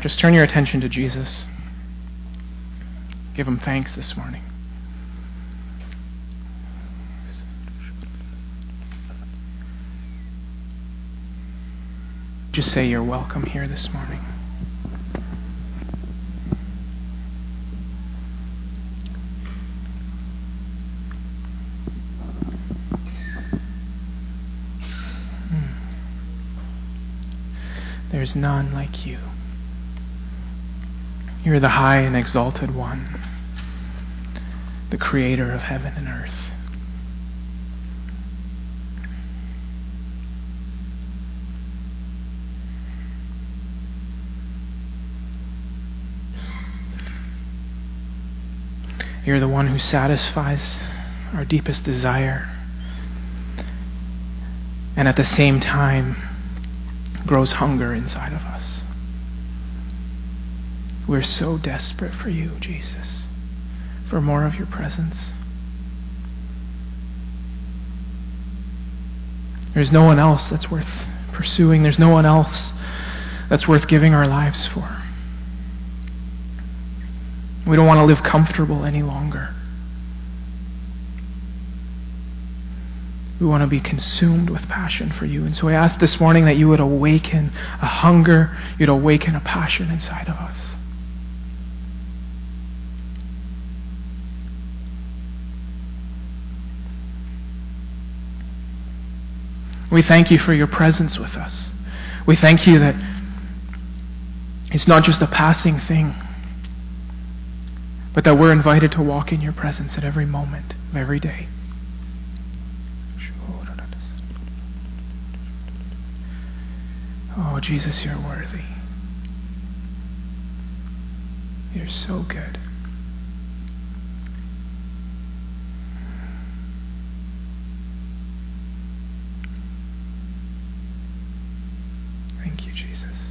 Just turn your attention to Jesus. Give him thanks this morning. Just say you're welcome here this morning. Hmm. There's none like you. You're the high and exalted one, the creator of heaven and earth. You're the one who satisfies our deepest desire and at the same time grows hunger inside of us. We're so desperate for you, Jesus, for more of your presence. There's no one else that's worth pursuing, there's no one else that's worth giving our lives for. We don't want to live comfortable any longer. We want to be consumed with passion for you. And so I ask this morning that you would awaken a hunger, you'd awaken a passion inside of us. We thank you for your presence with us. We thank you that it's not just a passing thing but that we're invited to walk in your presence at every moment of every day. Oh, Jesus, you're worthy. You're so good. Thank you, Jesus.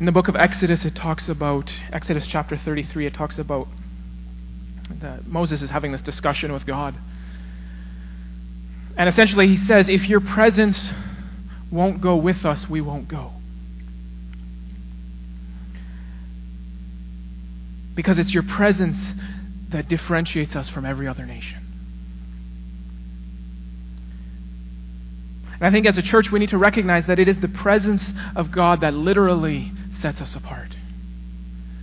In the book of Exodus, it talks about, Exodus chapter 33, it talks about that Moses is having this discussion with God. And essentially, he says, If your presence won't go with us, we won't go. Because it's your presence that differentiates us from every other nation. And I think as a church, we need to recognize that it is the presence of God that literally sets us apart.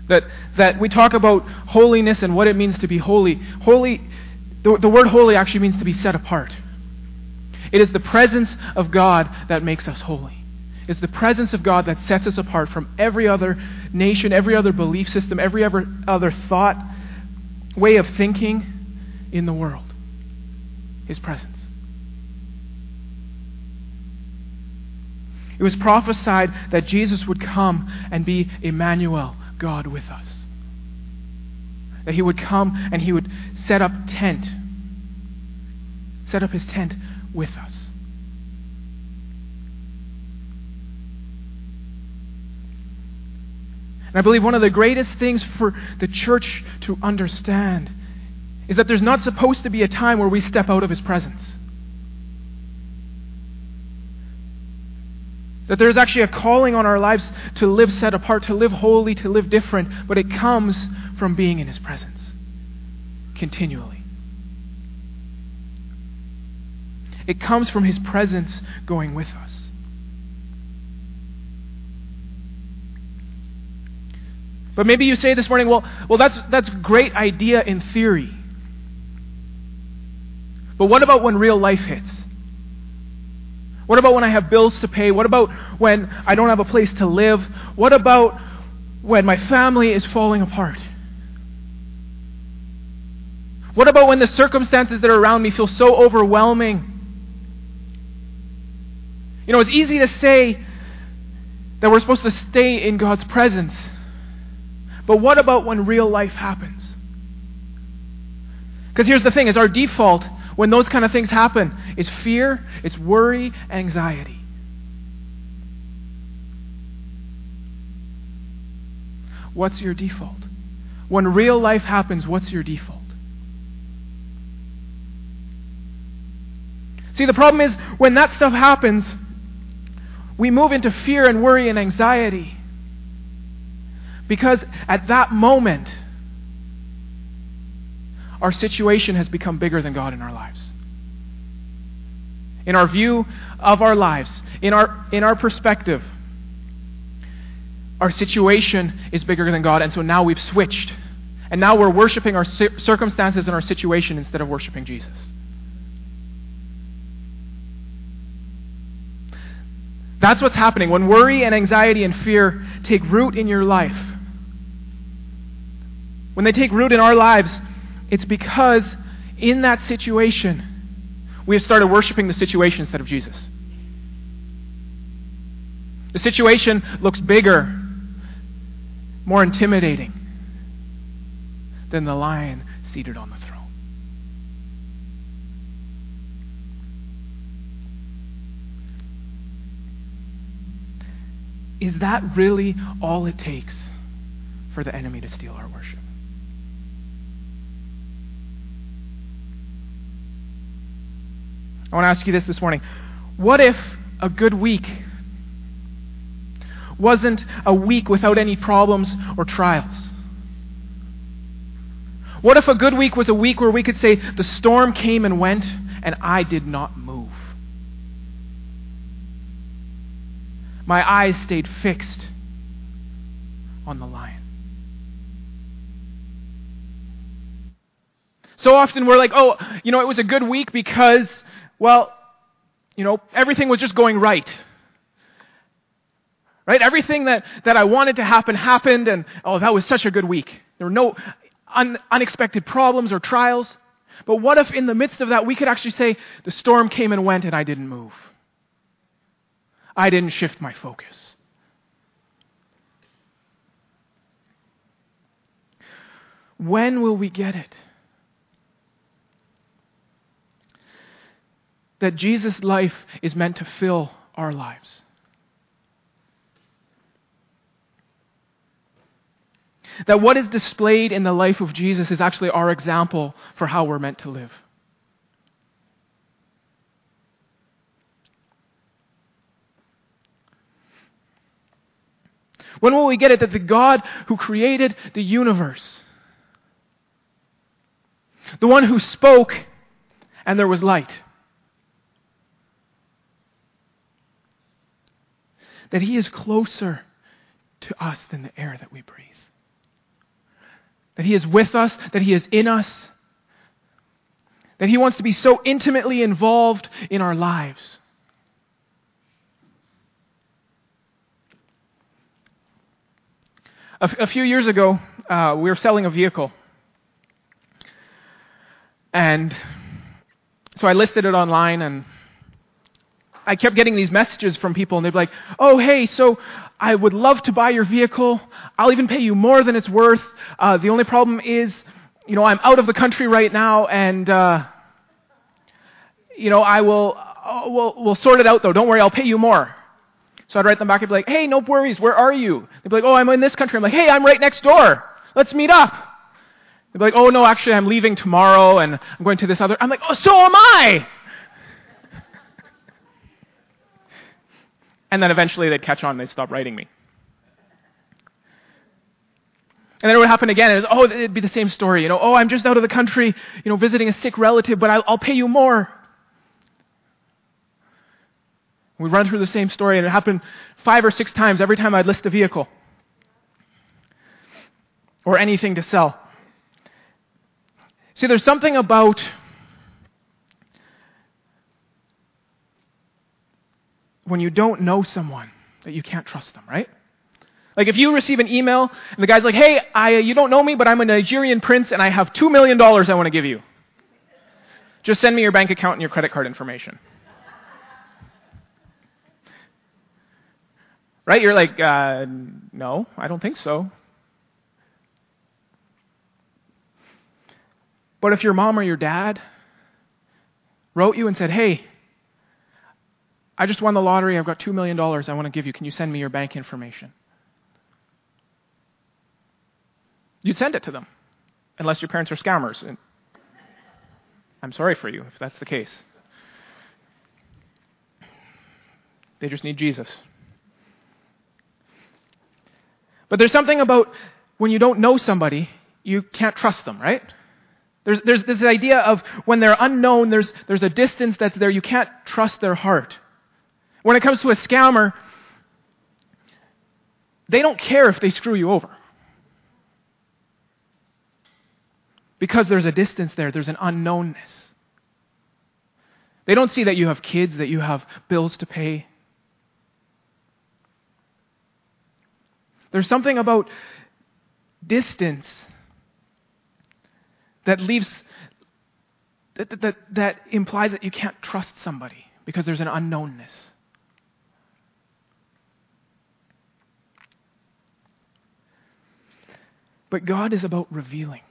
That, that we talk about holiness and what it means to be holy. Holy, the, the word holy actually means to be set apart. It is the presence of God that makes us holy. It's the presence of God that sets us apart from every other nation, every other belief system, every other, other thought, way of thinking in the world. His presence. It was prophesied that Jesus would come and be Emmanuel, God with us. That he would come and he would set up tent, set up his tent with us. And I believe one of the greatest things for the church to understand is that there's not supposed to be a time where we step out of his presence. That there's actually a calling on our lives to live set apart, to live holy, to live different, but it comes from being in His presence continually. It comes from His presence going with us. But maybe you say this morning, well, well that's, that's a great idea in theory. But what about when real life hits? What about when I have bills to pay? What about when I don't have a place to live? What about when my family is falling apart? What about when the circumstances that are around me feel so overwhelming? You know, it's easy to say that we're supposed to stay in God's presence. But what about when real life happens? Because here's the thing is our default when those kind of things happen is fear, it's worry, anxiety. what's your default? When real life happens, what's your default? See, the problem is when that stuff happens, we move into fear and worry and anxiety. Because at that moment, our situation has become bigger than God in our lives. In our view of our lives, in our, in our perspective, our situation is bigger than God, and so now we've switched. And now we're worshiping our circumstances and our situation instead of worshiping Jesus. That's what's happening. When worry and anxiety and fear take root in your life, when they take root in our lives, it's because in that situation, we have started worshiping the situation instead of Jesus. The situation looks bigger, more intimidating than the lion seated on the throne. Is that really all it takes for the enemy to steal our worship? I want to ask you this this morning. What if a good week wasn't a week without any problems or trials? What if a good week was a week where we could say, the storm came and went, and I did not move? My eyes stayed fixed on the lion. So often we're like, oh, you know, it was a good week because well, you know, everything was just going right. Right? Everything that, that I wanted to happen happened, and oh, that was such a good week. There were no un, unexpected problems or trials. But what if in the midst of that we could actually say, the storm came and went and I didn't move? I didn't shift my focus. When will we get it? That Jesus' life is meant to fill our lives. That what is displayed in the life of Jesus is actually our example for how we're meant to live. When will we get it that the God who created the universe, the one who spoke and there was light, that He is closer to us than the air that we breathe. That He is with us, that He is in us, that He wants to be so intimately involved in our lives. A, f- a few years ago, uh, we were selling a vehicle. And so I listed it online and I kept getting these messages from people, and they'd be like, oh, hey, so I would love to buy your vehicle. I'll even pay you more than it's worth. Uh, the only problem is, you know, I'm out of the country right now, and, uh, you know, I will, uh, we'll, we'll sort it out, though. Don't worry, I'll pay you more. So I'd write them back and be like, hey, no worries, where are you? They'd be like, oh, I'm in this country. I'm like, hey, I'm right next door. Let's meet up. They'd be like, oh, no, actually, I'm leaving tomorrow, and I'm going to this other. I'm like, oh, so am I! And then eventually they'd catch on and they'd stop writing me. And then it would happen again. It was, oh, it'd be the same story. You know, oh, I'm just out of the country, you know, visiting a sick relative, but I'll, I'll pay you more. We'd run through the same story, and it happened five or six times every time I'd list a vehicle or anything to sell. See, there's something about when you don't know someone that you can't trust them, right? Like if you receive an email and the guy's like, "Hey, I, you don't know me, but I'm a Nigerian prince and I have two million dollars I want to give you. Just send me your bank account and your credit card information." Right? You're like, uh, "No, I don't think so." But if your mom or your dad wrote you and said, "Hey, I just won the lottery. I've got $2 million I want to give you. Can you send me your bank information? you'd send it to them, unless your parents are scammers. I'm sorry for you if that's the case. They just need Jesus. But there's something about when you don't know somebody, you can't trust them, right? There's, there's this idea of when they're unknown, there's, there's a distance that's there. You can't trust their heart. When it comes to a scammer, they don't care if they screw you over. Because there's a distance there, there's an unknownness. They don't see that you have kids, that you have bills to pay. There's something about distance that leaves that, that, that implies that you can't trust somebody because there's an unknownness. But God is about revealing.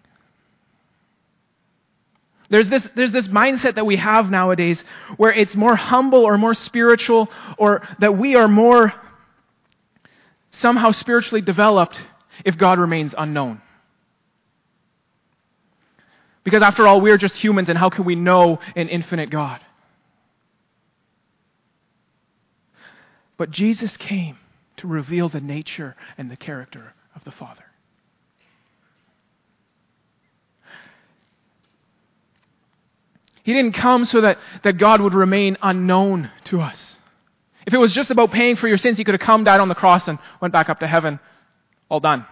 There's this, there's this mindset that we have nowadays where it's more humble or more spiritual or that we are more somehow spiritually developed if God remains unknown. Because after all, we're just humans, and how can we know an infinite God? But Jesus came to reveal the nature and the character of the Father. He didn't come so that, that God would remain unknown to us. If it was just about paying for your sins, He could have come, died on the cross, and went back up to heaven. All done.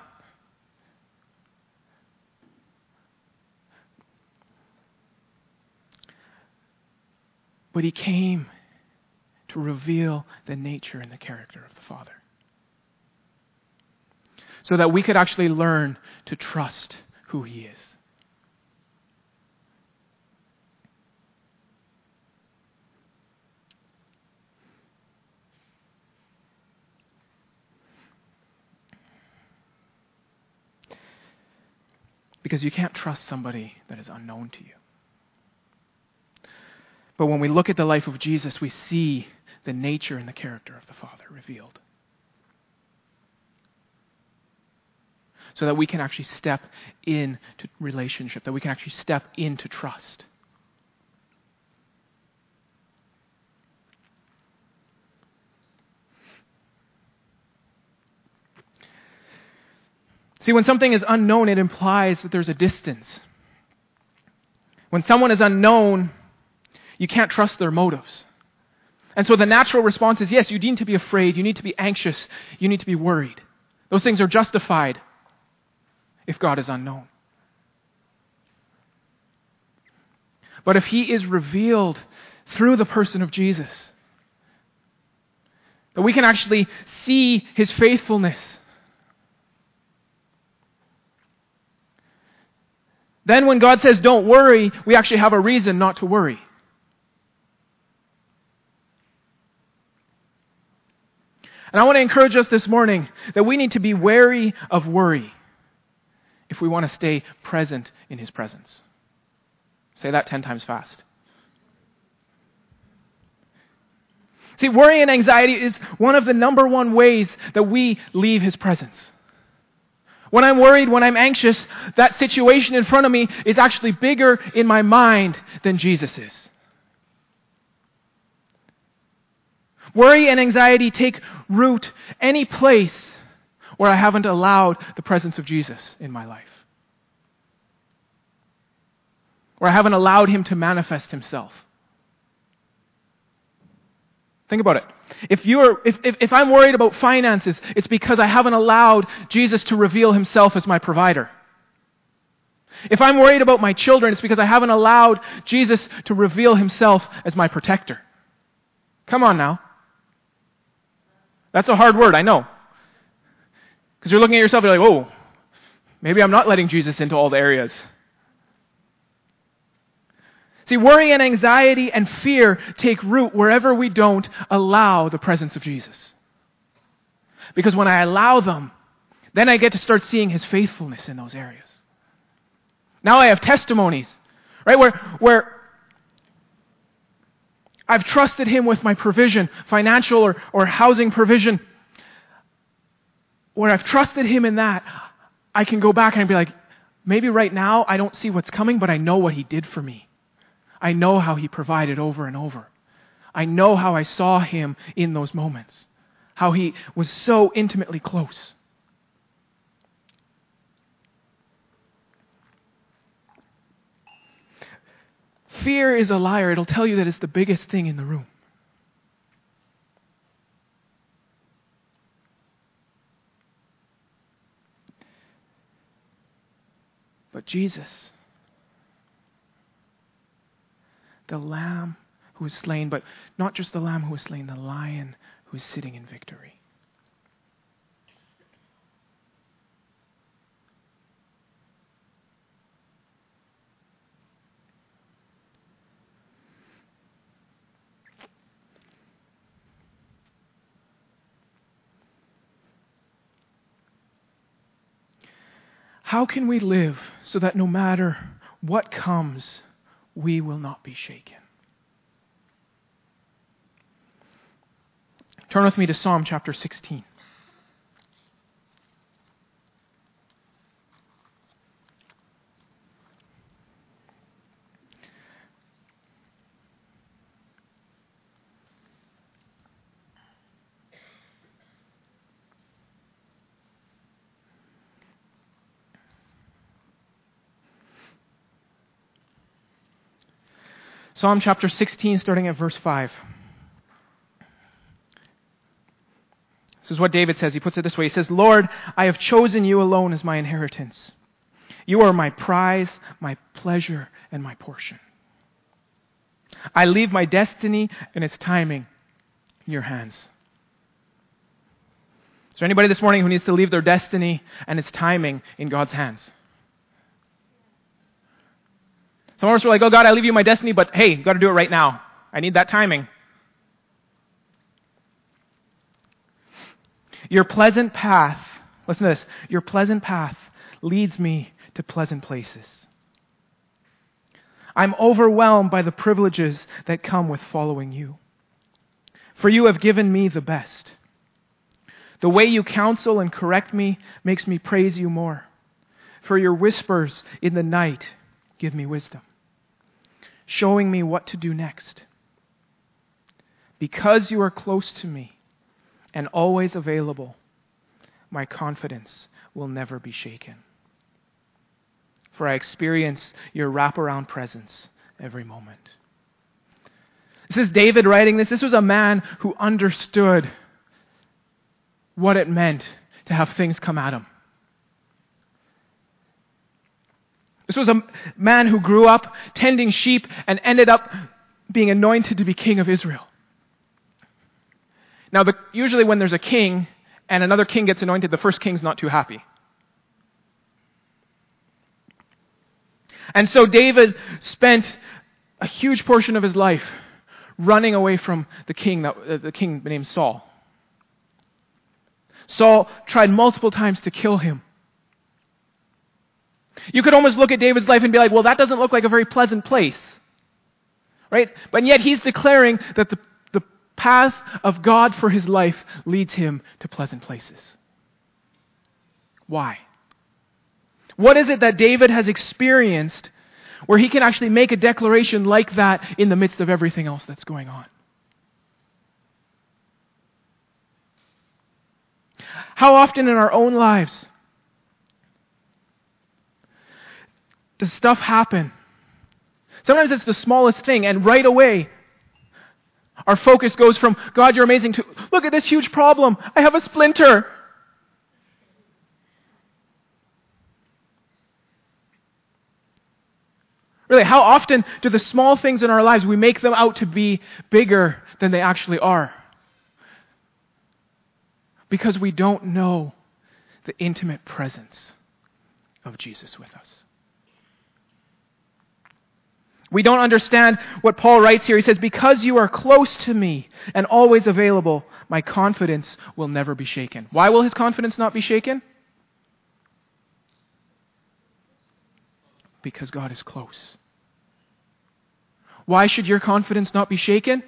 But he came to reveal the nature and the character of the Father. So that we could actually learn to trust who he is. Because you can't trust somebody that is unknown to you. But when we look at the life of Jesus, we see the nature and the character of the Father revealed. So that we can actually step into relationship, that we can actually step into trust. See, when something is unknown, it implies that there's a distance. When someone is unknown, you can't trust their motives. And so the natural response is yes, you need to be afraid, you need to be anxious, you need to be worried. Those things are justified if God is unknown. But if He is revealed through the person of Jesus, that we can actually see His faithfulness, then when God says don't worry, we actually have a reason not to worry. And I want to encourage us this morning that we need to be wary of worry if we want to stay present in His presence. Say that 10 times fast. See, worry and anxiety is one of the number one ways that we leave His presence. When I'm worried, when I'm anxious, that situation in front of me is actually bigger in my mind than Jesus is. Worry and anxiety take root any place where I haven't allowed the presence of Jesus in my life. Where I haven't allowed him to manifest himself. Think about it. If, you are, if, if, if I'm worried about finances, it's because I haven't allowed Jesus to reveal himself as my provider. If I'm worried about my children, it's because I haven't allowed Jesus to reveal himself as my protector. Come on now. That's a hard word, I know. Because you're looking at yourself, you're like, oh, maybe I'm not letting Jesus into all the areas. See, worry and anxiety and fear take root wherever we don't allow the presence of Jesus. Because when I allow them, then I get to start seeing his faithfulness in those areas. Now I have testimonies, right? Where, where I've trusted Him with my provision, financial or, or housing provision. Where I've trusted Him in that, I can go back and be like, maybe right now I don't see what's coming, but I know what He did for me. I know how He provided over and over. I know how I saw Him in those moments, how He was so intimately close. Fear is a liar. It'll tell you that it's the biggest thing in the room. But Jesus, the Lamb who was slain, but not just the Lamb who was slain, the Lion who is sitting in victory. How can we live so that no matter what comes, we will not be shaken? Turn with me to Psalm chapter 16. Psalm chapter 16, starting at verse 5. This is what David says. He puts it this way He says, Lord, I have chosen you alone as my inheritance. You are my prize, my pleasure, and my portion. I leave my destiny and its timing in your hands. Is there anybody this morning who needs to leave their destiny and its timing in God's hands? Some of us are like, oh God, I leave you my destiny, but hey, you've got to do it right now. I need that timing. Your pleasant path, listen to this, your pleasant path leads me to pleasant places. I'm overwhelmed by the privileges that come with following you. For you have given me the best. The way you counsel and correct me makes me praise you more. For your whispers in the night give me wisdom, showing me what to do next. Because you are close to me and always available, my confidence will never be shaken. For I experience your wraparound presence every moment. This is David writing this. This was a man who understood what it meant to have things come at him. This was a man who grew up tending sheep and ended up being anointed to be king of Israel. Now, the, usually when there's a king and another king gets anointed, the first king's not too happy. And so David spent a huge portion of his life running away from the king, that, uh, the king named Saul. Saul tried multiple times to kill him. You could almost look at David's life and be like, well, that doesn't look like a very pleasant place. Right? But yet he's declaring that the, the path of God for his life leads him to pleasant places. Why? What is it that David has experienced where he can actually make a declaration like that in the midst of everything else that's going on? How often in our own lives does stuff happen? Sometimes it's the smallest thing, and right away, our focus goes from, God, you're amazing, to, look at this huge problem. I have a splinter. Really, how often do the small things in our lives, we make them out to be bigger than they actually are? Because we don't know the intimate presence of Jesus with us. We don't understand what Paul writes here. He says, Because you are close to me and always available, my confidence will never be shaken. Why will his confidence not be shaken? Because God is close. Why should your confidence not be shaken?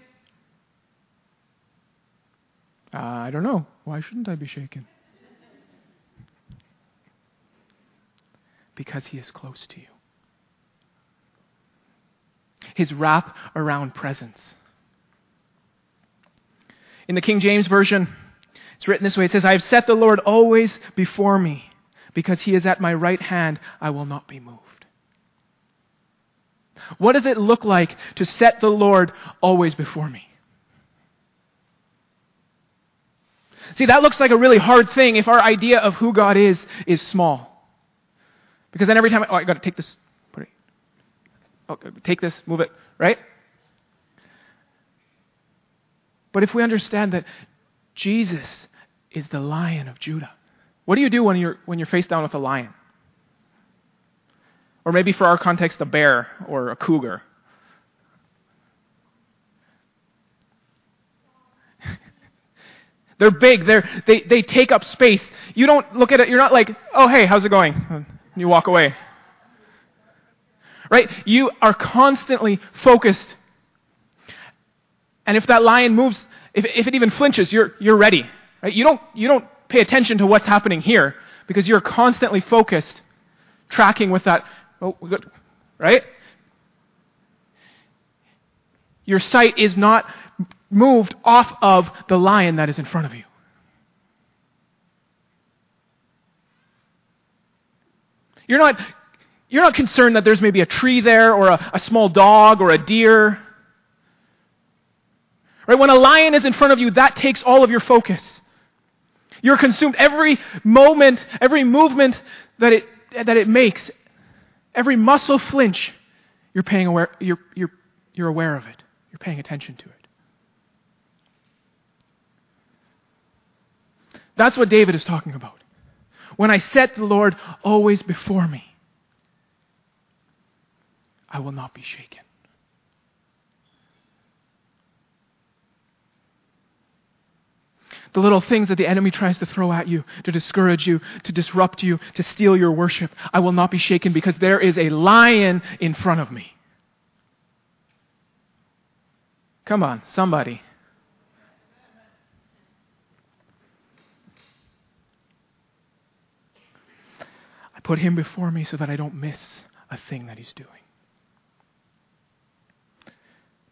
Uh, I don't know. Why shouldn't I be shaken? Because he is close to you. His wrap around presence. In the King James Version, it's written this way it says, I have set the Lord always before me. Because he is at my right hand, I will not be moved. What does it look like to set the Lord always before me? See, that looks like a really hard thing if our idea of who God is is small. Because then every time, I, oh, I got to take this, oh, take this, move it, right? But if we understand that Jesus is the lion of Judah, what do you do when you're, when you're face down with a lion? Or maybe for our context, a bear or a cougar. They're big. They're, they, they take up space. You don't look at it, you're not like, oh, hey, how's it going? You walk away. Right? You are constantly focused. And if that lion moves, if, if it even flinches, you're, you're ready. Right? You, don't, you don't pay attention to what's happening here because you're constantly focused, tracking with that. Oh, good. Right? Your sight is not moved off of the lion that is in front of you. You're not, you're not concerned that there's maybe a tree there or a, a small dog or a deer. Right? When a lion is in front of you, that takes all of your focus. You're consumed every moment, every movement that it, that it makes, every muscle flinch, you're paying aware, you're, you're, you're aware of it. You're paying attention to it. That's what David is talking about. When I set the Lord always before me, I will not be shaken. the little things that the enemy tries to throw at you to discourage you, to disrupt you, to steal your worship, I will not be shaken because there is a lion in front of me. Come on, somebody. I put him before me so that I don't miss a thing that he's doing.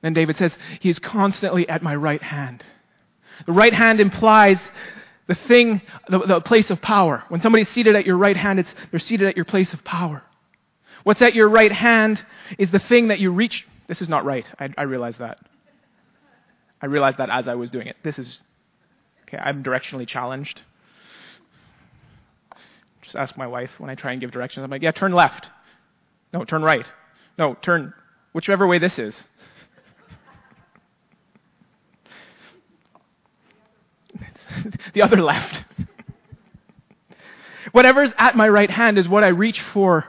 Then David says, He is constantly at my right hand. The right hand implies the thing, the, the, place of power. When somebody's seated at your right hand, it's, they're seated at your place of power. What's at your right hand is the thing that you reach. This is not right. I, I realize that. I realized that as I was doing it. This is, okay, I'm directionally challenged. Just ask my wife when I try and give directions. I'm like, yeah, turn left. No, turn right. No, turn whichever way this is. the other left. Whatever's at my right hand is what I reach for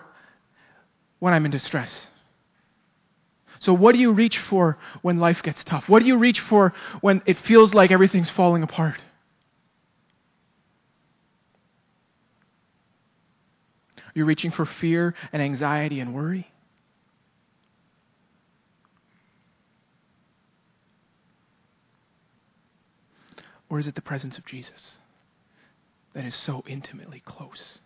when I'm in distress. So, what do you reach for when life gets tough? What do you reach for when it feels like everything's falling apart? You're reaching for fear and anxiety and worry? Or is it the presence of Jesus that is so intimately close?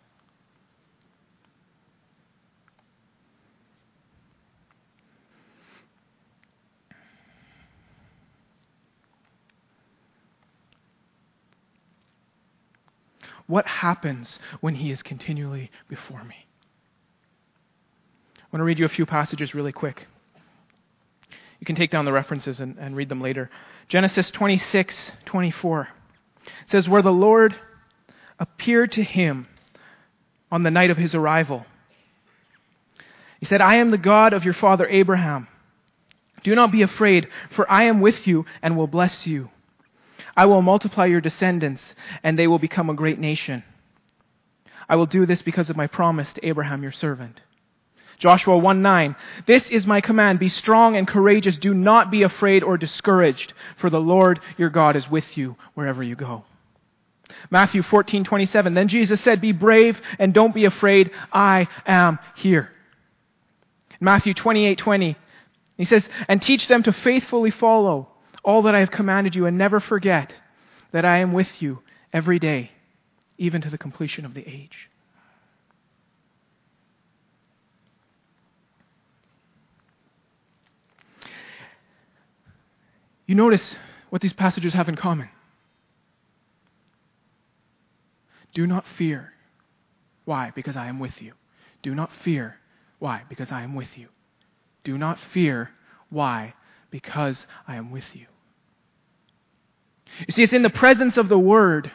What happens when he is continually before me? I want to read you a few passages really quick. You can take down the references and, and read them later. Genesis 26, 24 says, Where the Lord appeared to him on the night of his arrival. He said, I am the God of your father Abraham. Do not be afraid, for I am with you and will bless you. I will multiply your descendants, and they will become a great nation. I will do this because of my promise to Abraham your servant. Joshua 1 9. This is my command. Be strong and courageous. Do not be afraid or discouraged, for the Lord your God is with you wherever you go. Matthew fourteen twenty seven. Then Jesus said, Be brave and don't be afraid. I am here. Matthew twenty eight twenty. 20. He says, And teach them to faithfully follow all that I have commanded you, and never forget that I am with you every day, even to the completion of the age. You notice what these passages have in common. Do not fear. Why? Because I am with you. Do not fear. Why? Because I am with you. Do not fear. Why? Because I am with you. You see, it's in the presence of the Word,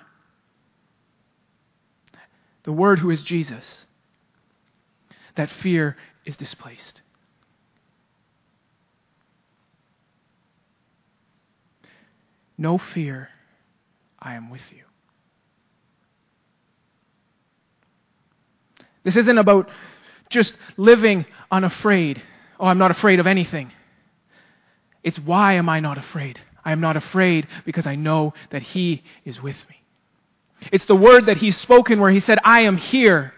the Word who is Jesus, that fear is displaced. No fear, I am with you. This isn't about just living unafraid. Oh, I'm not afraid of anything. It's why am I not afraid? I am not afraid because I know that He is with me. It's the word that He's spoken where He said, I am here,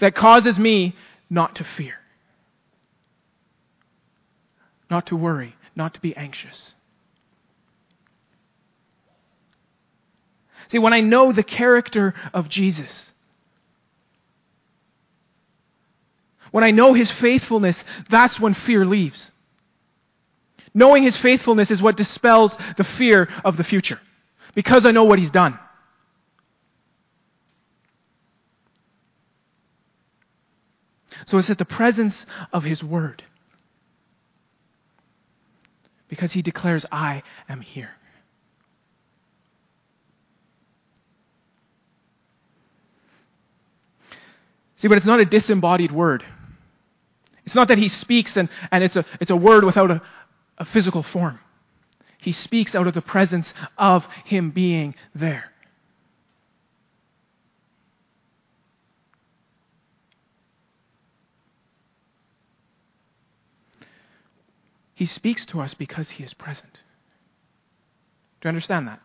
that causes me not to fear, not to worry, not to be anxious. See, when I know the character of Jesus, when I know his faithfulness, that's when fear leaves. Knowing his faithfulness is what dispels the fear of the future because I know what he's done. So it's at the presence of his word because he declares, I am here. See, but it's not a disembodied word. It's not that he speaks and, and it's, a, it's a word without a, a physical form. He speaks out of the presence of him being there. He speaks to us because he is present. Do you understand that?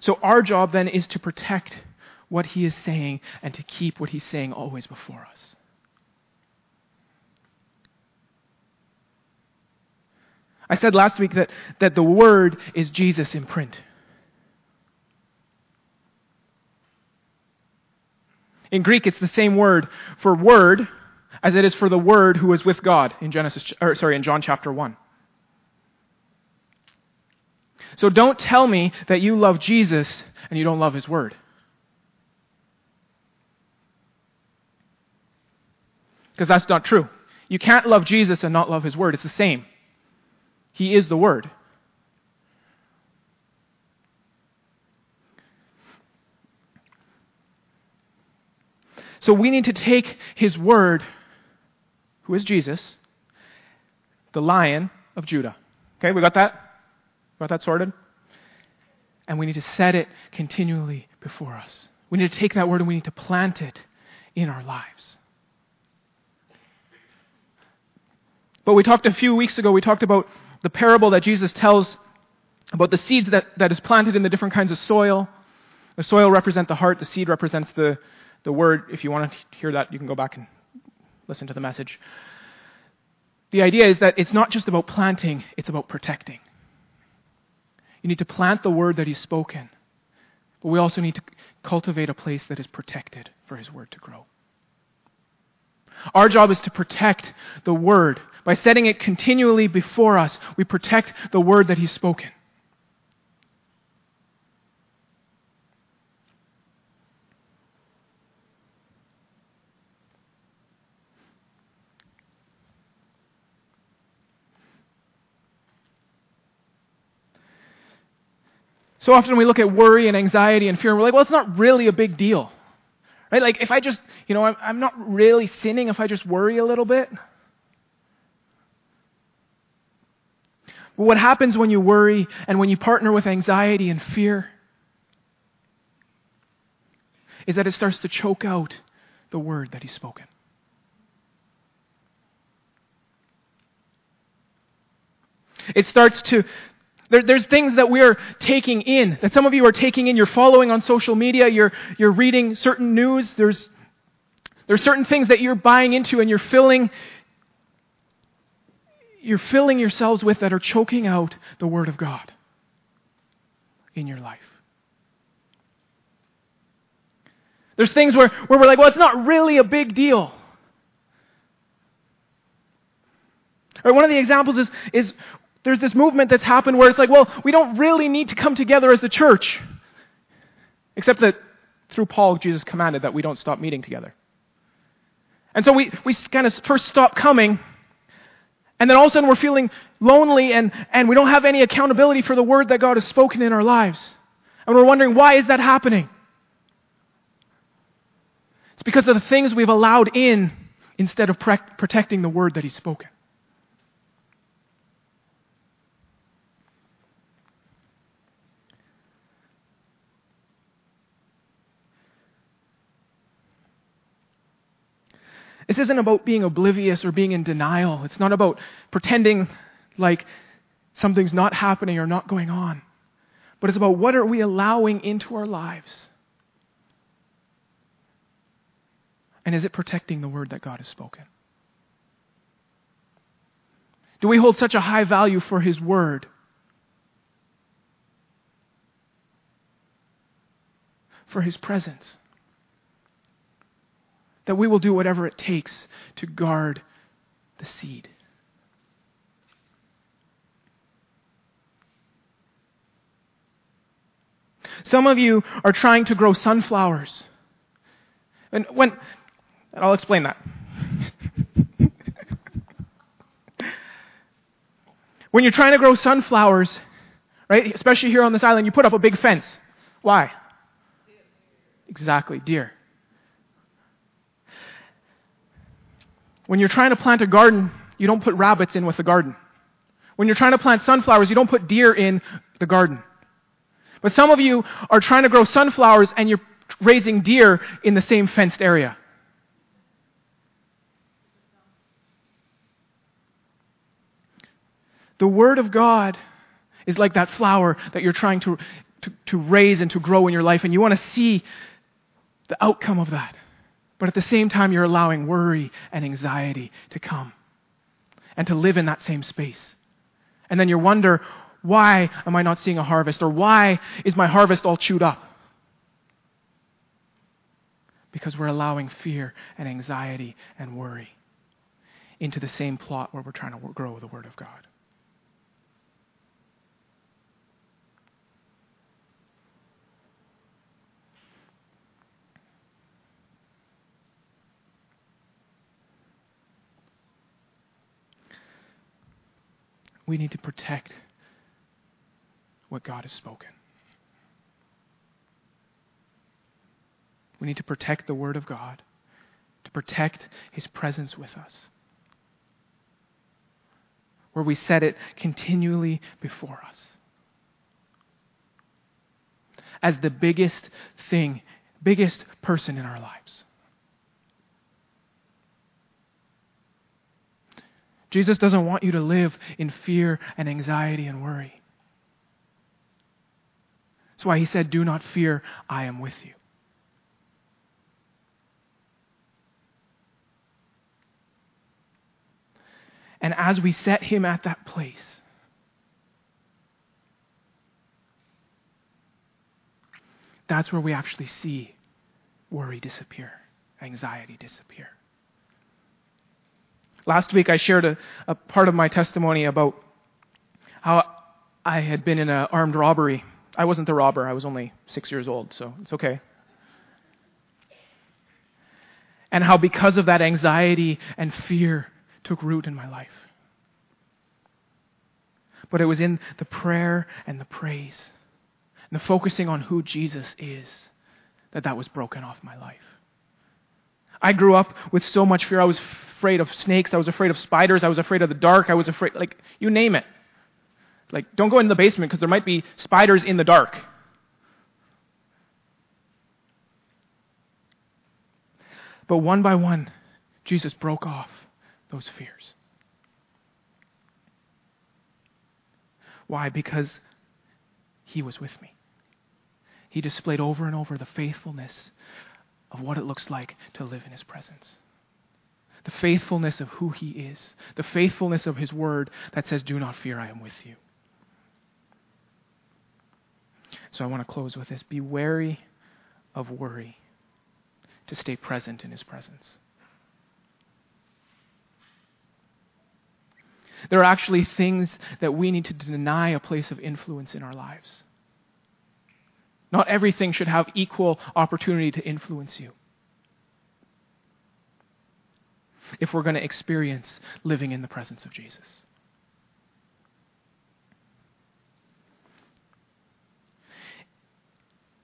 So our job then is to protect what he is saying and to keep what he's saying always before us. I said last week that, that the Word is Jesus in print. In Greek, it's the same word for word as it is for the Word who was with God in Genesis, or sorry, in John chapter 1. So don't tell me that you love Jesus and you don't love his word. Because that's not true. You can't love Jesus and not love his word. It's the same. He is the word. So we need to take his word, who is Jesus, the lion of Judah. Okay, we got that? Got that sorted? And we need to set it continually before us. We need to take that word and we need to plant it in our lives. But we talked a few weeks ago, we talked about the parable that Jesus tells about the seeds that, that is planted in the different kinds of soil. The soil represents the heart, the seed represents the, the word. If you want to hear that, you can go back and listen to the message. The idea is that it's not just about planting, it's about protecting. You need to plant the word that He's spoken. But we also need to cultivate a place that is protected for His word to grow. Our job is to protect the word. By setting it continually before us, we protect the word that He's spoken. So often we look at worry and anxiety and fear and we're like, well, it's not really a big deal. Right? Like, if I just, you know, I'm, I'm not really sinning if I just worry a little bit. But what happens when you worry and when you partner with anxiety and fear is that it starts to choke out the word that he's spoken. It starts to, there, there's things that we're taking in, that some of you are taking in. You're following on social media, you're, you're reading certain news. There's, there's certain things that you're buying into and you're filling, you're filling yourselves with that are choking out the Word of God in your life. There's things where, where we're like, well, it's not really a big deal. Or one of the examples is, is there's this movement that's happened where it's like, well, we don't really need to come together as the church. Except that through Paul, Jesus commanded that we don't stop meeting together. And so we, we kind of first stop coming, and then all of a sudden we're feeling lonely and, and we don't have any accountability for the word that God has spoken in our lives. And we're wondering, why is that happening? It's because of the things we've allowed in instead of pre- protecting the word that He's spoken. This isn't about being oblivious or being in denial. It's not about pretending like something's not happening or not going on. But it's about what are we allowing into our lives? And is it protecting the word that God has spoken? Do we hold such a high value for His word? For His presence? That we will do whatever it takes to guard the seed. Some of you are trying to grow sunflowers. And when, and I'll explain that. when you're trying to grow sunflowers, right, especially here on this island, you put up a big fence. Why? Exactly, deer. When you're trying to plant a garden, you don't put rabbits in with the garden. When you're trying to plant sunflowers, you don't put deer in the garden. But some of you are trying to grow sunflowers and you're raising deer in the same fenced area. The Word of God is like that flower that you're trying to, to, to raise and to grow in your life, and you want to see the outcome of that. But at the same time, you're allowing worry and anxiety to come and to live in that same space. And then you wonder, why am I not seeing a harvest? Or why is my harvest all chewed up? Because we're allowing fear and anxiety and worry into the same plot where we're trying to grow the Word of God. We need to protect what God has spoken. We need to protect the Word of God, to protect His presence with us, where we set it continually before us as the biggest thing, biggest person in our lives. Jesus doesn't want you to live in fear and anxiety and worry. That's why he said, Do not fear, I am with you. And as we set him at that place, that's where we actually see worry disappear, anxiety disappear. Last week, I shared a, a part of my testimony about how I had been in an armed robbery. I wasn't the robber, I was only six years old, so it's okay. And how, because of that, anxiety and fear took root in my life. But it was in the prayer and the praise and the focusing on who Jesus is that that was broken off my life. I grew up with so much fear. I was afraid of snakes. I was afraid of spiders. I was afraid of the dark. I was afraid, like, you name it. Like, don't go in the basement because there might be spiders in the dark. But one by one, Jesus broke off those fears. Why? Because he was with me. He displayed over and over the faithfulness of what it looks like to live in his presence the faithfulness of who He is, the faithfulness of His word that says, Do not fear, I am with you. So I want to close with this Be wary of worry to stay present in His presence. There are actually things that we need to deny a place of influence in our lives. Not everything should have equal opportunity to influence you. If we're going to experience living in the presence of Jesus.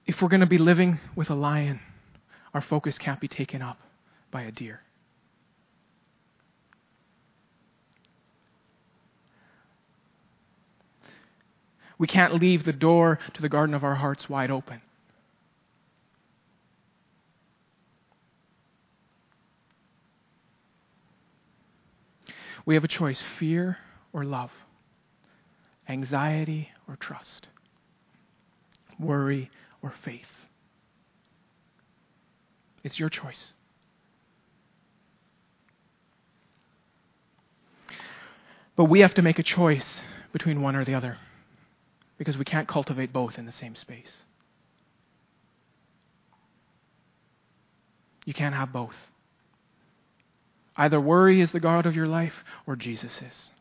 If we're going to be living with a lion, our focus can't be taken up by a deer. We can't leave the door to the garden of our hearts wide open. We have a choice fear or love, anxiety or trust, worry or faith. It's your choice. But we have to make a choice between one or the other because we can't cultivate both in the same space. You can't have both. Either worry is the God of your life or Jesus is.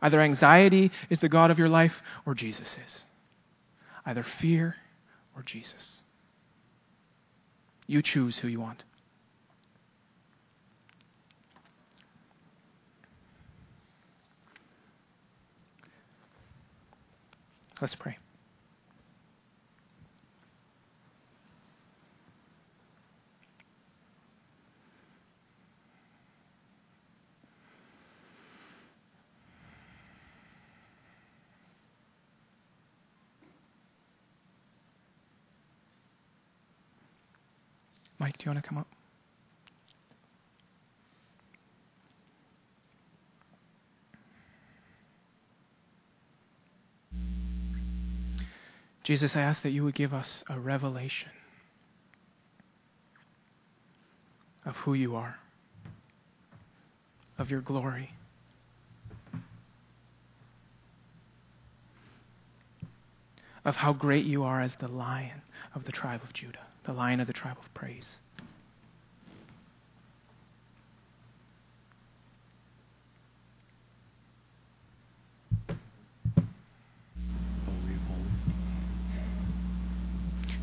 Either anxiety is the God of your life or Jesus is. Either fear or Jesus. You choose who you want. Let's pray. Mike, do you want to come up? Jesus, I ask that you would give us a revelation of who you are, of your glory. Of how great you are as the lion of the tribe of Judah, the lion of the tribe of praise.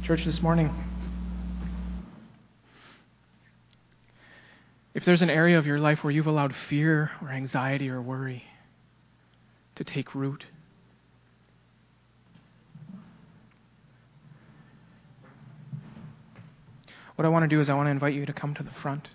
Church, this morning, if there's an area of your life where you've allowed fear or anxiety or worry to take root, what I want to do is I want to invite you to come to the front.